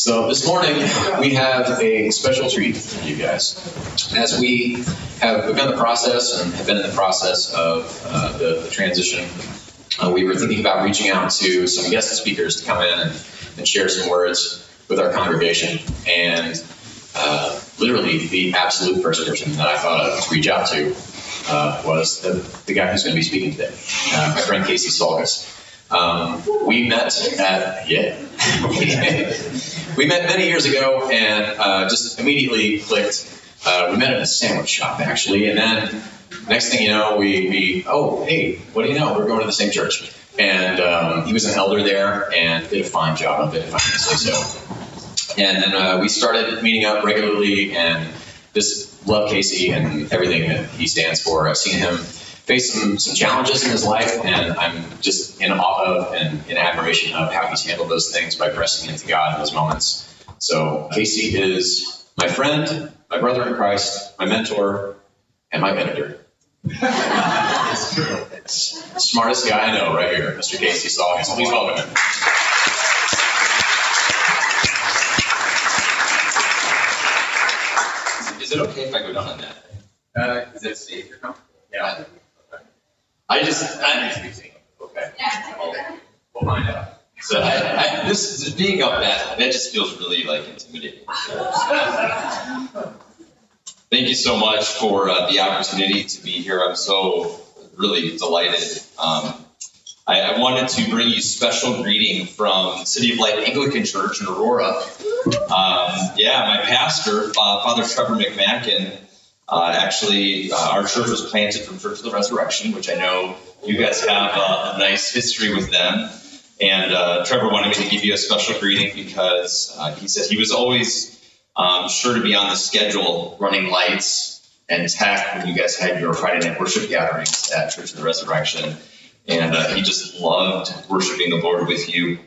So this morning we have a special treat for you guys. As we have begun the process and have been in the process of uh, the, the, transition, uh, we were thinking about reaching out to some guest speakers to come in and, and share some words with our congregation. And uh, literally, the absolute first person that I thought of to reach out to uh, was the, the, guy who's going to be speaking today, uh, my friend Casey Salgas. Um, we met at yeah, we met many years ago and uh, just immediately clicked. Uh, we met at a sandwich shop actually, and then next thing you know, we, we oh hey, what do you know? We're going to the same church, and um, he was an elder there and did a fine job of it, if I can say so. And then uh, we started meeting up regularly and just love Casey and everything that he stands for. I've seen him faced some, some challenges in his life, and I'm just in awe of and in admiration of how he's handled those things by pressing into God in those moments. So Casey is my friend, my brother in Christ, my mentor, and my editor. It's true. It's smartest guy I know right here, Mr. Casey Salgas. Please welcome him. Is it okay if I go down on that? Uh, is it safe? You're comfortable? Yeah. I just, I, okay. We'll find out. So I, I, this being up that that just feels really like intimidating. Thank you so much for uh, the opportunity to be here. I'm so really delighted. Um, I, I, wanted to bring you special greeting from City of Light Anglican Church in Aurora. Um, yeah, my pastor, uh, Father Trevor McMacken, uh, actually, uh, our church was planted from Church of the Resurrection, which I know you guys have a, a nice history with them. And uh, Trevor wanted me to give you a special greeting because uh, he said he was always um, sure to be on the schedule running lights and tech when you guys had your Friday night worship gatherings at Church of the Resurrection. And uh, he just loved worshiping the Lord with you.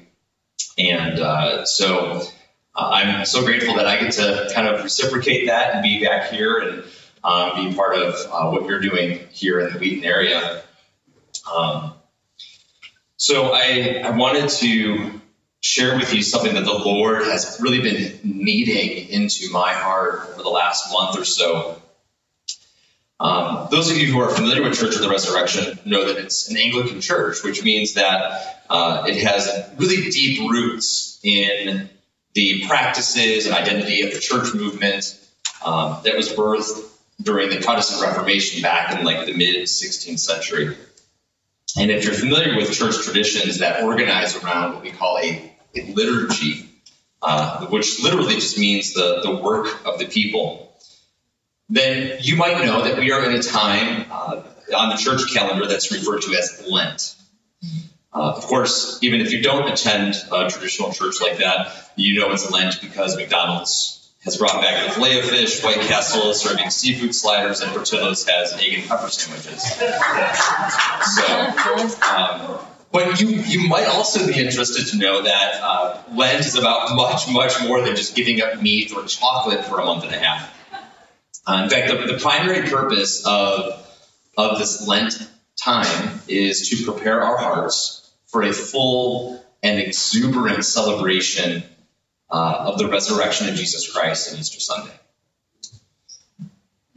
And uh, so I'm so grateful that I get to kind of reciprocate that and be back here and um, being part of uh, what you're doing here in the Wheaton area. Um, so I, I wanted to share with you something that the Lord has really been kneading into my heart over the last month or so. Um, those of you who are familiar with Church of the Resurrection know that it's an Anglican church, which means that uh, it has really deep roots in the practices and identity of the church movement um, that was birthed during the Protestant Reformation back in like the mid 16th century. And if you're familiar with church traditions that organize around what we call a, a liturgy, uh, which literally just means the, the work of the people, then you might know that we are in a time uh, on the church calendar that's referred to as Lent. Uh, of course, even if you don't attend a traditional church like that, you know it's Lent because McDonald's has brought back the filet of fish, White Castle serving seafood sliders, and Portillo's has egg and pepper sandwiches. So, um, but you, you might also be interested to know that uh, Lent is about much, much more than just giving up meat or chocolate for a month and a half. Uh, in fact, the, the primary purpose of, of this Lent time is to prepare our hearts for a full and exuberant celebration uh, of the resurrection of Jesus Christ on Easter Sunday.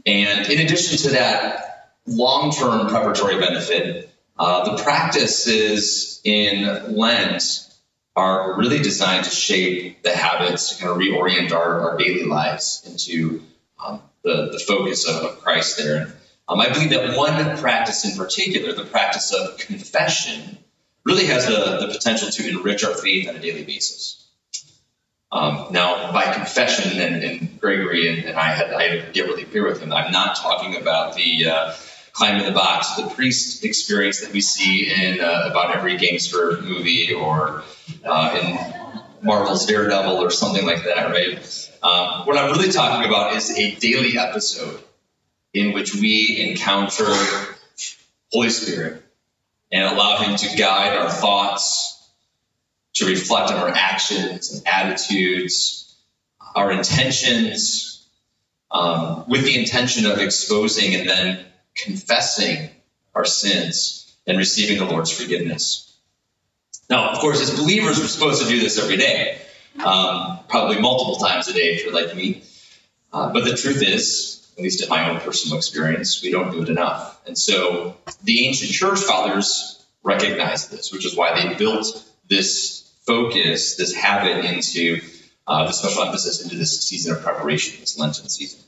And in addition to that long term preparatory benefit, uh, the practices in Lent are really designed to shape the habits, to kind of reorient our, our daily lives into um, the, the focus of, of Christ there. Um, I believe that one practice in particular, the practice of confession, really has the, the potential to enrich our faith on a daily basis. Um, now, by confession, and, and Gregory and, and, I had I had get really clear with him. I'm not talking about the uh, climb in the box, the priest experience that we see in uh, about every gangster movie or uh, in Marvel's Daredevil or something like that, right? Um, what I'm really talking about is a daily episode in which we encounter Holy Spirit and allow Him to guide our thoughts, to reflect on our actions and attitudes, our intentions, um, with the intention of exposing and then confessing our sins and receiving the Lord's forgiveness. Now, of course, as believers, we're supposed to do this every day. um, probably multiple times a day if you're like me. Uh, but the truth is, at least in my own personal experience, we don't do it enough. And so the ancient church fathers recognized this, which is why they built this focus, this habit into uh, the special emphasis into this season of preparation, this Lenten season.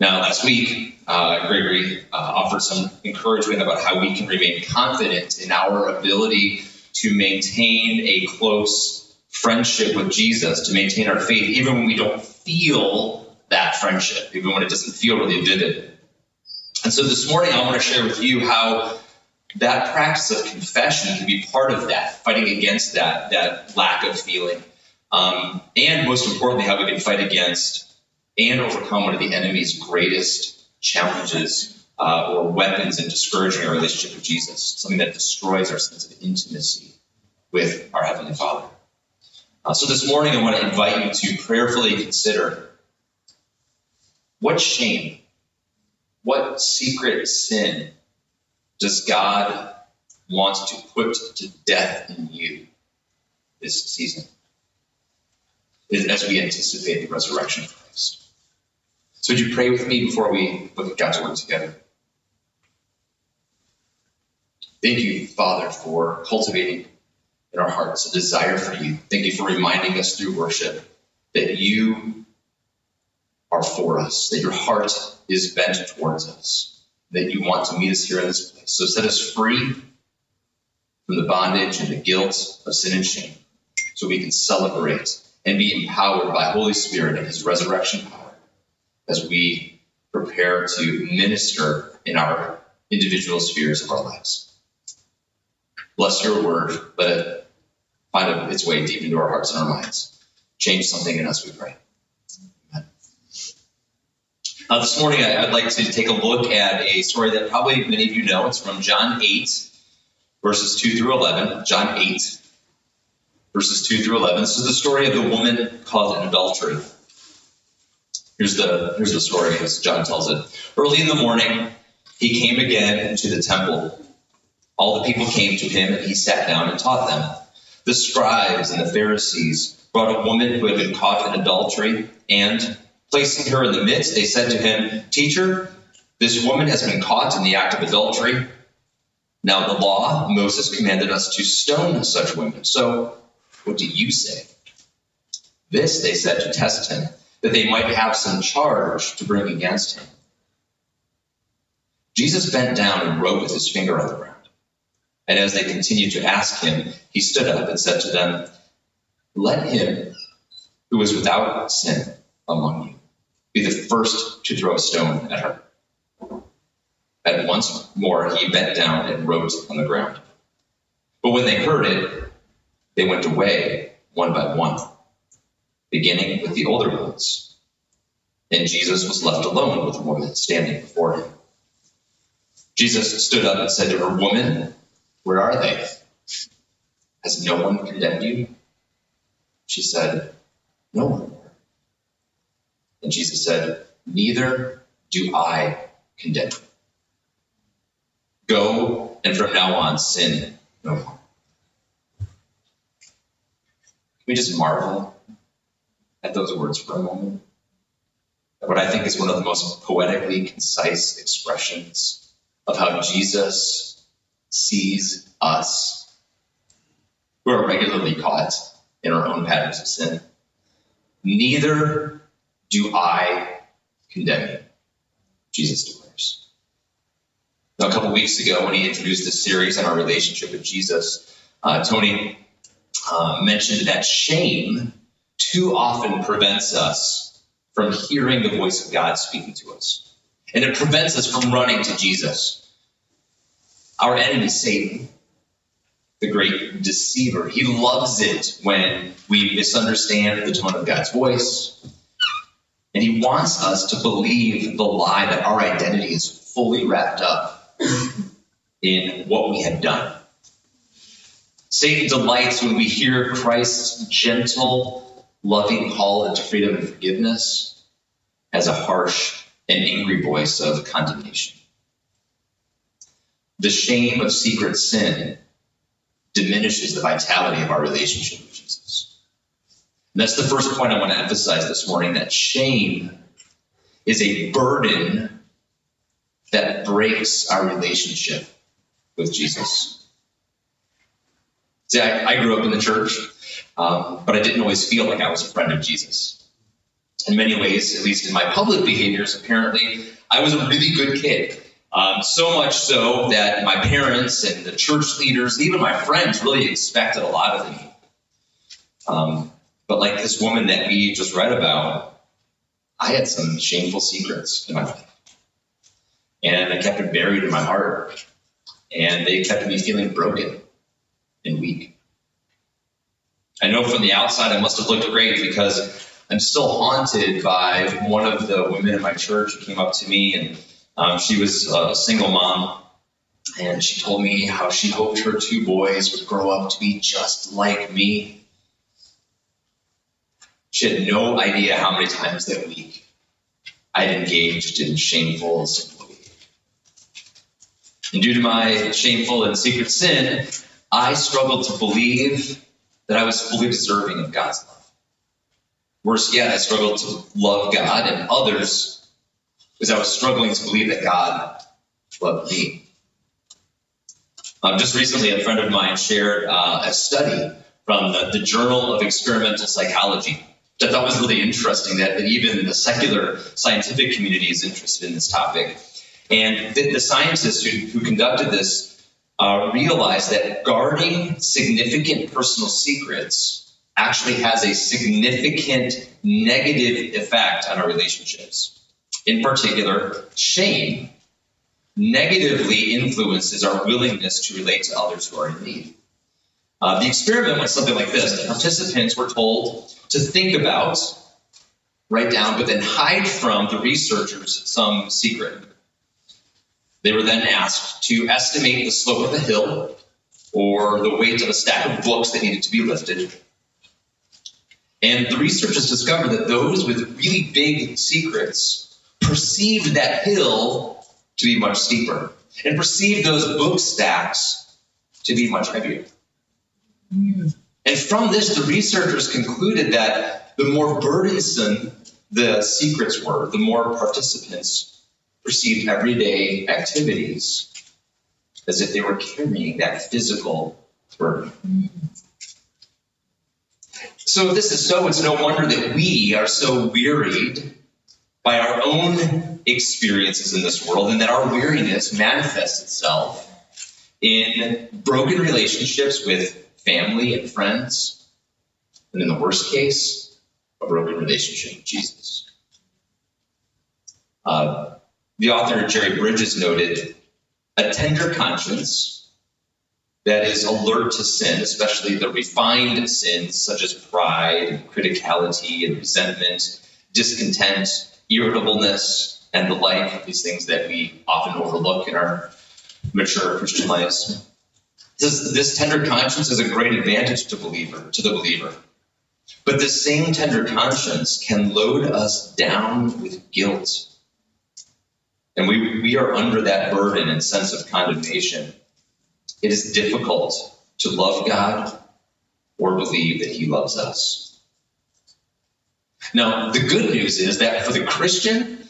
Now, last week, uh, Gregory uh, offered some encouragement about how we can remain confident in our ability to maintain a close friendship with Jesus, to maintain our faith, even when we don't feel that friendship, even when it doesn't feel really vivid. And so this morning, I want to share with you how that practice of confession can be part of that, fighting against that, that lack of feeling. Um, and most importantly, how we can fight against and overcome one of the enemy's greatest challenges uh, or weapons in discouraging our relationship with Jesus, something that destroys our sense of intimacy with our Heavenly Father. Uh, so this morning, I want to invite you to prayerfully consider what shame, what secret sin does God want to put to death in you this season as we anticipate the resurrection of Christ? So, would you pray with me before we look at God's Word together? Thank you, Father, for cultivating in our hearts a desire for you. Thank you for reminding us through worship that you are for us, that your heart is bent towards us, that you want to meet us here in this place. So set us free from the bondage and the guilt of sin and shame so we can celebrate and be empowered by Holy Spirit and his resurrection power as we prepare to minister in our individual spheres of our lives. Bless your word. Let it find its way deep into our hearts and our minds. Change something in us, we pray. Uh, this morning, I, would like to take a look at a story that probably many of you know. It's from John 8, verses 2 through 11. John 8, verses 2 through 11. This is the story of the woman caught in adultery. Here's the, here's the story as John tells it. Early in the morning, he came again to the temple. All the people came to him, and he sat down and taught them. The scribes and the Pharisees brought a woman who had been caught in adultery, and Placing her in the midst, they said to him, Teacher, this woman has been caught in the act of adultery. Now, the law, Moses commanded us to stone such women. So, what do you say? This they said to test him, that they might have some charge to bring against him. Jesus bent down and wrote with his finger on the ground. And as they continued to ask him, he stood up and said to them, Let him who is without sin among you first to throw a stone at her. At once more he bent down and wrote on the ground. But when they heard it, they went away one by one, beginning with the older ones. And Jesus was left alone with the woman standing before him. Jesus stood up and said to her, Woman, where are they? Has no one condemned you? She said, No one. And Jesus said, Neither do I condemn you. Go and from now on sin no more. Can we just marvel at those words for a moment? What I think is one of the most poetically concise expressions of how Jesus sees us who are regularly caught in our own patterns of sin. Neither do I condemn you? Jesus declares. Now, a couple weeks ago, when he introduced this series on our relationship with Jesus, uh, Tony uh, mentioned that shame too often prevents us from hearing the voice of God speaking to us. And it prevents us from running to Jesus. Our enemy, Satan, the great deceiver, he loves it when we misunderstand the tone of God's voice, and he wants us to believe the lie that our identity is fully wrapped up in what we have done. Satan delights when we hear Christ's gentle, loving call into freedom and forgiveness as a harsh and angry voice of condemnation. The shame of secret sin diminishes the vitality of our relationship with Jesus. And that's the first point I want to emphasize this morning that shame is a burden that breaks our relationship with Jesus. See, I, I grew up in the church, um, but I didn't always feel like I was a friend of Jesus. In many ways, at least in my public behaviors, apparently, I was a really good kid. Um, so much so that my parents and the church leaders, even my friends, really expected a lot of me. Um, but like this woman that we just read about, I had some shameful secrets in my life. And I kept it buried in my heart. And they kept me feeling broken and weak. I know from the outside I must have looked great because I'm still haunted by one of the women in my church who came up to me and um, she was a single mom. And she told me how she hoped her two boys would grow up to be just like me she had no idea how many times that week I'd engaged in shameful sinful And due to my shameful and secret sin, I struggled to believe that I was fully deserving of God's love. Worse yet, I struggled to love God and others because I was struggling to believe that God loved me. Um, just recently, a friend of mine shared uh, a study from the, the Journal of Experimental Psychology I thought was really interesting that, that even the secular scientific community is interested in this topic. And the, the scientists who, who, conducted this uh, realized that guarding significant personal secrets actually has a significant negative effect on our relationships. In particular, shame negatively influences our willingness to relate to others who are in need. Uh, the experiment went something like this. The participants were told to think about, write down, but then hide from the researchers some secret. They were then asked to estimate the slope of a hill or the weight of a stack of books that needed to be lifted. And the researchers discovered that those with really big secrets perceived that hill to be much steeper and perceived those book stacks to be much heavier. And from this, the researchers concluded that the more burdensome the secrets were, the more participants perceived everyday activities as if they were carrying that physical burden. So, if this is so, it's no wonder that we are so wearied by our own experiences in this world and that our weariness manifests itself in broken relationships with family and friends, and in the worst case, a broken relationship with Jesus. Uh, the author Jerry Bridges noted a tender conscience that is alert to sin, especially the refined sins such as pride, criticality, and resentment, discontent, irritableness, and the like, these things that we often overlook in our mature Christian lives. This, this tender conscience is a great advantage to believer to the believer. But this same tender conscience can load us down with guilt. And we, we are under that burden and sense of condemnation. It is difficult to love God or believe that He loves us. Now, the good news is that for the Christian,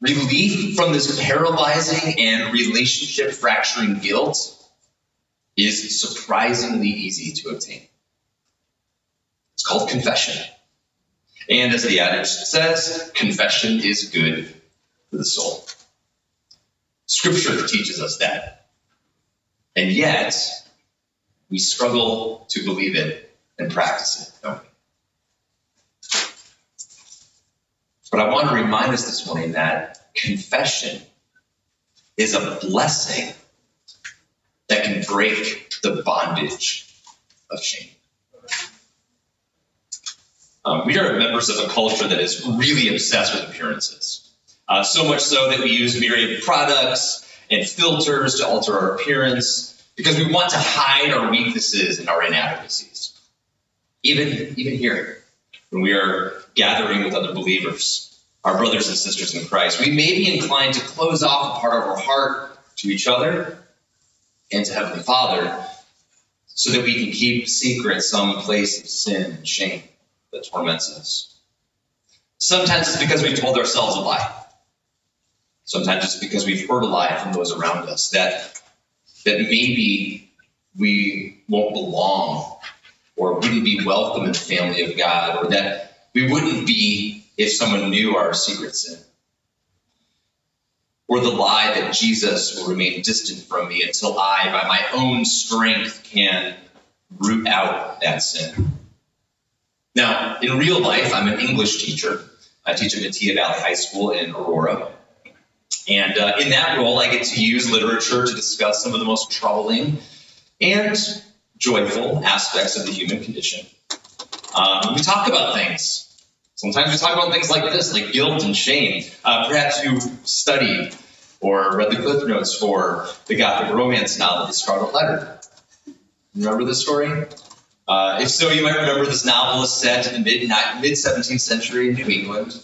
relief from this paralyzing and relationship fracturing guilt is surprisingly easy to obtain. It's called confession. And as the adage says, confession is good for the soul. Scripture teaches us that. And yet, we struggle to believe it and practice it, don't we? But I want to remind us this morning that confession is a blessing that can break the bondage of shame. Um, we are members of a culture that is really obsessed with appearances. Uh, so much so that we use myriad products and filters to alter our appearance because we want to hide our weaknesses and our inadequacies. Even, even here, when we are gathering with other believers, our brothers and sisters in Christ, we may be inclined to close off a part of our heart to each other and to Heavenly Father so that we can keep secret some place of sin and shame. that torments us. Sometimes it's because we've told ourselves a lie. Sometimes it's because we've heard a lie from those around us that that maybe we won't belong or wouldn't be welcome in the family of God or that we wouldn't be if someone knew our secret sin. Or the lie that Jesus will remain distant from me until I, by my own strength, can root out that sin. Now, in real life, I'm an English teacher. I teach at Metea Valley High School in Aurora. And uh, in that role, I get to use literature to discuss some of the most troubling and joyful aspects of the human condition. Um, we talk about things. Sometimes we talk about things like this, like guilt and shame. Uh, perhaps you studied or read the cliff notes for the Gothic romance novel, The Scarlet Letter. Remember this story? Uh, if so, you might remember this novel is set in the mid mid 17th century in New England.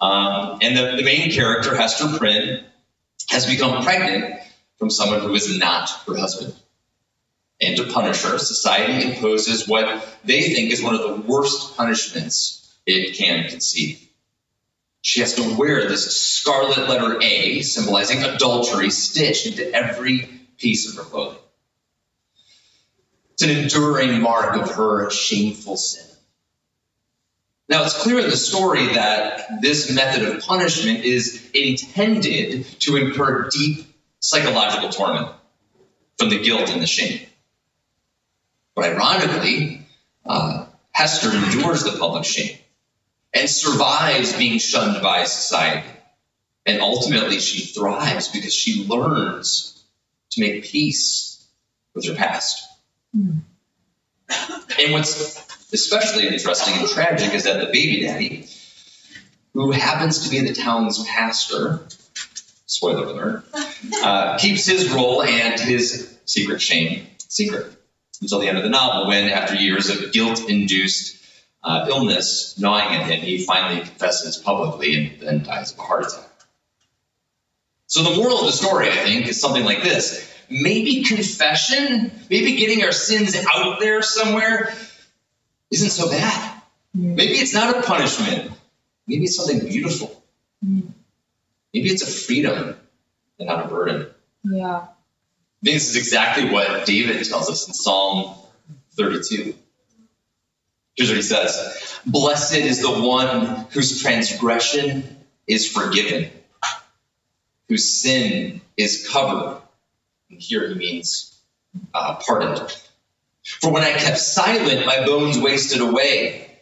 Um, and the, the main character, Hester Prynne, has become pregnant from someone who is not her husband. And to punish her, society imposes what they think is one of the worst punishments it can conceive. She has to wear this scarlet letter A, symbolizing adultery, stitched into every piece of her clothing. It's an enduring mark of her shameful sin. Now, it's clear in the story that this method of punishment is intended to incur deep psychological torment from the guilt and the shame. But ironically, uh, Hester endures the public shame and survives being shunned by society. And ultimately, she thrives because she learns to make peace with her past. Mm. And what's especially interesting and tragic is that the baby daddy, who happens to be the town's pastor, spoiler alert, uh, keeps his role and his secret shame secret until the end of the novel, when, after years of guilt induced uh, illness gnawing at him, he finally confesses publicly and then dies of a heart attack. So, the moral of the story, I think, is something like this maybe confession, maybe getting our sins out there somewhere isn't so bad. Maybe it's not a punishment. Maybe it's something beautiful. Maybe it's a freedom and not a burden. Yeah. I think this is exactly what David tells us in Psalm 32. Here's what he says Blessed is the one whose transgression is forgiven, whose sin is covered. And here he means uh, pardoned. For when I kept silent, my bones wasted away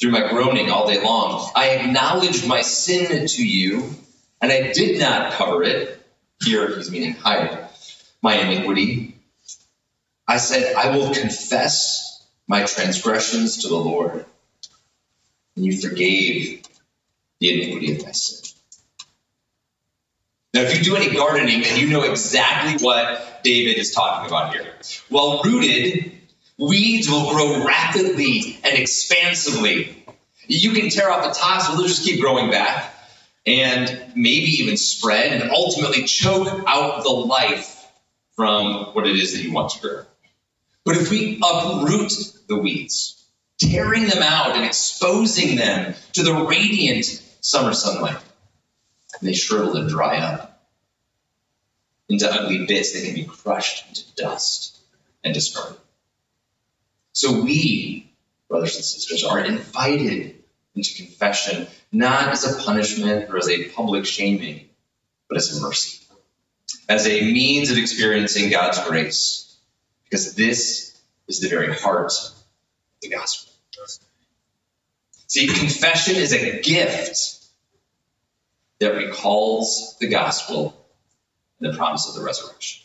through my groaning all day long. I acknowledged my sin to you, and I did not cover it. Here he's meaning hide my iniquity. I said, I will confess my transgressions to the Lord. And you forgave the iniquity of my sin. Now, if you do any gardening, then you know exactly what David is talking about here. Well rooted, weeds will grow rapidly and expansively. You can tear off the tops, but they'll just keep growing back and maybe even spread and ultimately choke out the life from what it is that you want to grow. But if we uproot the weeds, tearing them out and exposing them to the radiant summer sunlight, they shrivel and dry up into ugly bits that can be crushed into dust and discarded. So we, brothers and sisters, are invited into confession, not as a punishment or as a public shaming, but as a mercy as a means of experiencing God's grace, because this is the very heart of the gospel. See, confession is a gift that recalls the gospel and the promise of the resurrection.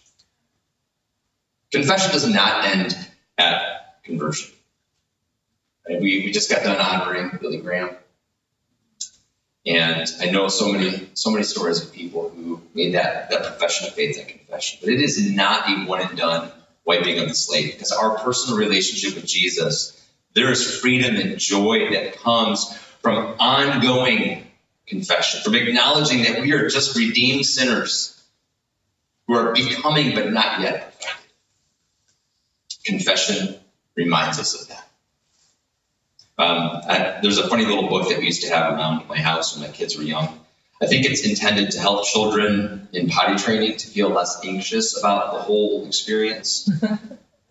Confession does not end at conversion. We, we just got done honoring Billy Graham. And I know so many, so many stories of people who made that, that profession of faith, that confession. But it is not a one and done wiping of the slate because our personal relationship with Jesus, there is freedom and joy that comes from ongoing confession, from acknowledging that we are just redeemed sinners who are becoming but not yet perfected. Confession reminds us of that. Um, I, there's a funny little book that we used to have around my house when my kids were young. I think it's intended to help children in potty training to feel less anxious about the whole experience.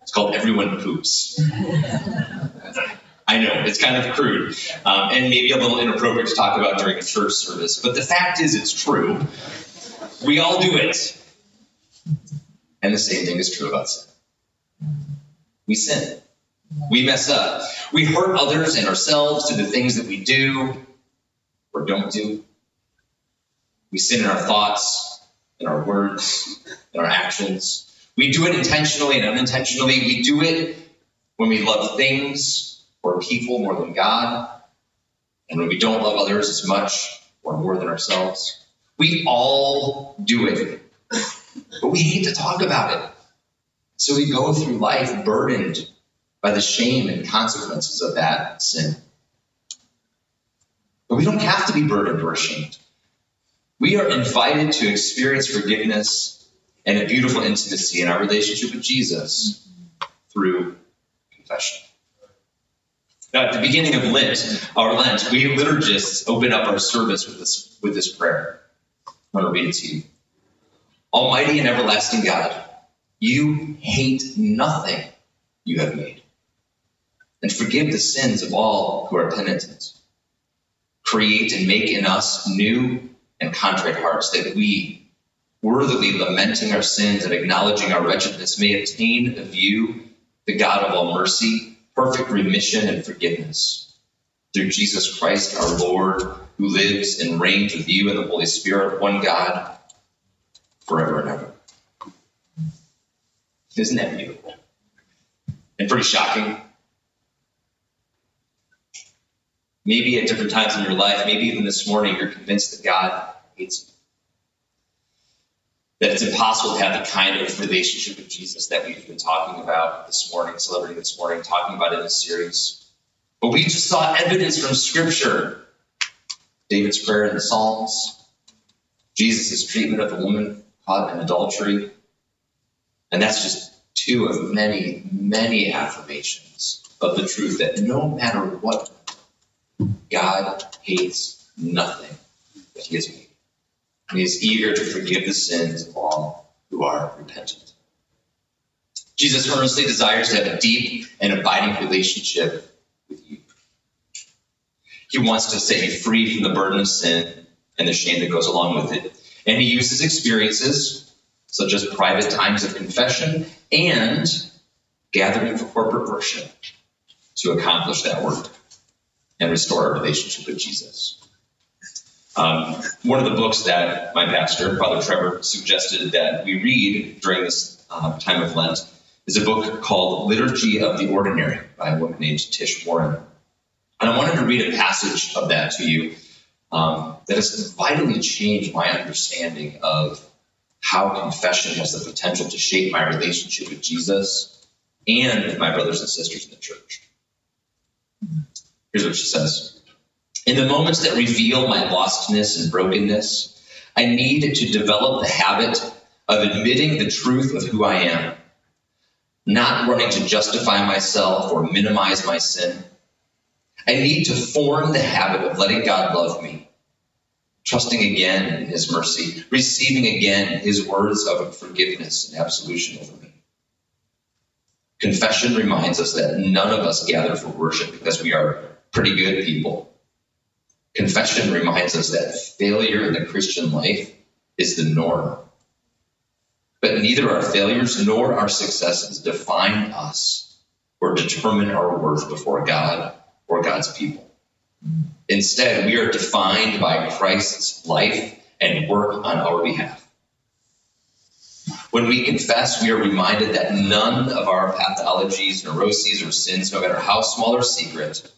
It's called Everyone Poops. I know, it's kind of crude um, and maybe a little inappropriate to talk about during a church service, but the fact is, it's true. We all do it. And the same thing is true about sin. We sin. We mess up. We hurt others and ourselves through the things that we do or don't do. We sin in our thoughts, in our words, in our actions. We do it intentionally and unintentionally. We do it when we love things or people more than God, and when we don't love others as much or more than ourselves. We all do it, but we hate to talk about it. So we go through life burdened by the shame and consequences of that sin. But we don't have to be burdened or ashamed. We are invited to experience forgiveness and a beautiful intimacy in our relationship with Jesus through confession. Now, at the beginning of Lent, our Lent, we liturgists open up our service with this, with this prayer. I'm going to read it to you. Almighty and everlasting God, you hate nothing you have made, and forgive the sins of all who are penitent. Create and make in us new and contrite hearts, that we, worthily lamenting our sins and acknowledging our wretchedness, may obtain of you, the God of all mercy, perfect remission and forgiveness. Through Jesus Christ our Lord, who lives and reigns with you and the Holy Spirit, one God, forever and ever. Isn't that beautiful? And pretty shocking. Maybe at different times in your life, maybe even this morning, you're convinced that God hates you. That it's impossible to have the kind of relationship with Jesus that we've been talking about this morning, celebrating this morning, talking about in this series. But we just saw evidence from Scripture David's prayer in the Psalms, Jesus' treatment of the woman caught in adultery. And that's just two of many, many affirmations of the truth that no matter what, God hates nothing that He has made. And He is eager to forgive the sins of all who are repentant. Jesus earnestly desires to have a deep and abiding relationship with you. He wants to set you free from the burden of sin and the shame that goes along with it. And he uses experiences such as private times of confession and gathering for corporate worship to accomplish that work and restore our relationship with Jesus. Um, one of the books that my pastor, Father Trevor, suggested that we read during this uh, time of Lent is a book called Liturgy of the Ordinary by a woman named Tish Warren. And I wanted to read a passage of that to you um, that has vitally changed my understanding of how confession has the potential to shape my relationship with Jesus and with my brothers and sisters in the church. Here's what she says In the moments that reveal my lostness and brokenness, I need to develop the habit of admitting the truth of who I am, not running to justify myself or minimize my sin. I need to form the habit of letting God love me, trusting again in His mercy, receiving again His words of forgiveness and absolution over me. Confession reminds us that none of us gather for worship because we are pretty good people. Confession reminds us that failure in the Christian life is the norm. But neither our failures nor our successes define us or determine our worth before God or God's people. Instead, we are defined by Christ's life and work on our behalf. When we confess, we are reminded that none of our pathologies, neuroses, or sins, no matter how small or secret,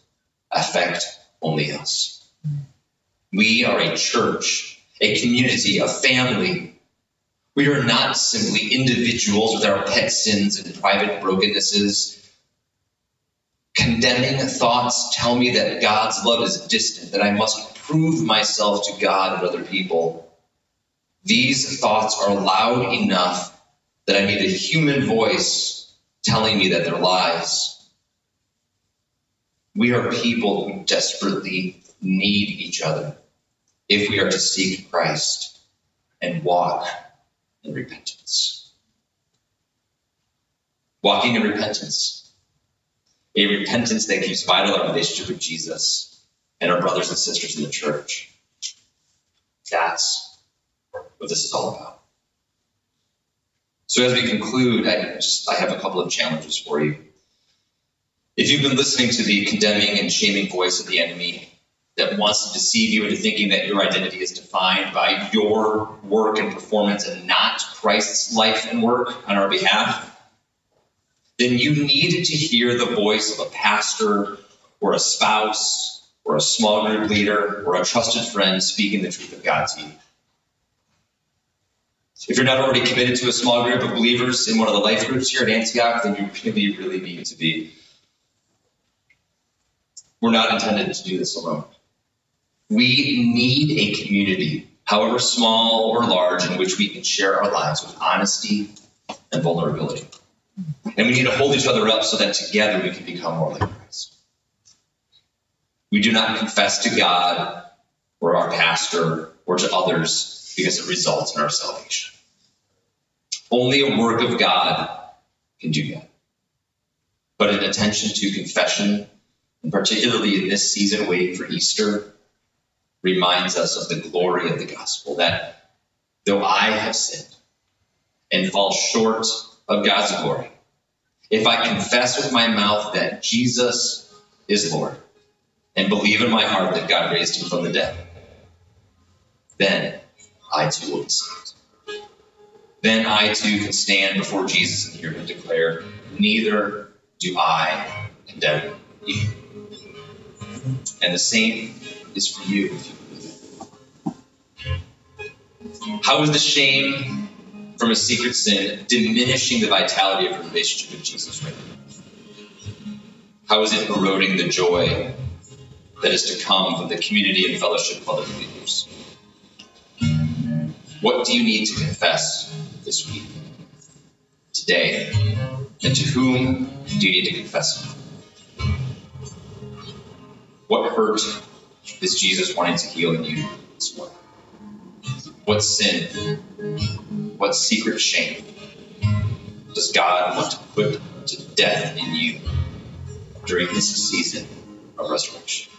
affect only us. We are a church, a community, a family. We are not simply individuals with our pet sins and private brokennesses. Condemning thoughts tell me that God's love is distant, that I must prove myself to God and other people. These thoughts are loud enough that I need a human voice telling me that they're lies. We are people who desperately need each other if we are to seek Christ and walk in repentance. Walking in repentance. A repentance that keeps vital our relationship with Jesus and our brothers and sisters in the church. That's what this is all about. So as we conclude, I just I have a couple of challenges for you. If you've been listening to the condemning and shaming voice of the enemy that wants to deceive you into thinking that your identity is defined by your work and performance and not Christ's life and work on our behalf, then you need to hear the voice of a pastor or a spouse or a small group leader or a trusted friend speaking the truth of God to you. If you're not already committed to a small group of believers in one of the life groups here at Antioch, then you really, really need to be. We're not intended to do this alone. We need a community, however small or large, in which we can share our lives with honesty and vulnerability. And we need to hold each other up so that together we can become more like Christ. We do not confess to God or our pastor or to others because it results in our salvation. Only a work of God can do that. But an attention to confession, and particularly in this season waiting for Easter, reminds us of the glory of the gospel that though I have sinned and fall short of God's glory, if I confess with my mouth that Jesus is Lord and believe in my heart that God raised him from the dead, then I too will be saved. Then I too can stand before Jesus and hear him declare, Neither do I condemn you. And the same is for you. How is the shame from a secret sin diminishing the vitality of your relationship with Jesus right now? How is it eroding the joy that is to come from the community and fellowship of other believers? What do you need to confess this week, today? And to whom do you need to confess? What hurt is Jesus wanting to heal in you this morning? What sin, what secret shame does God want to put to death in you during this season of resurrection?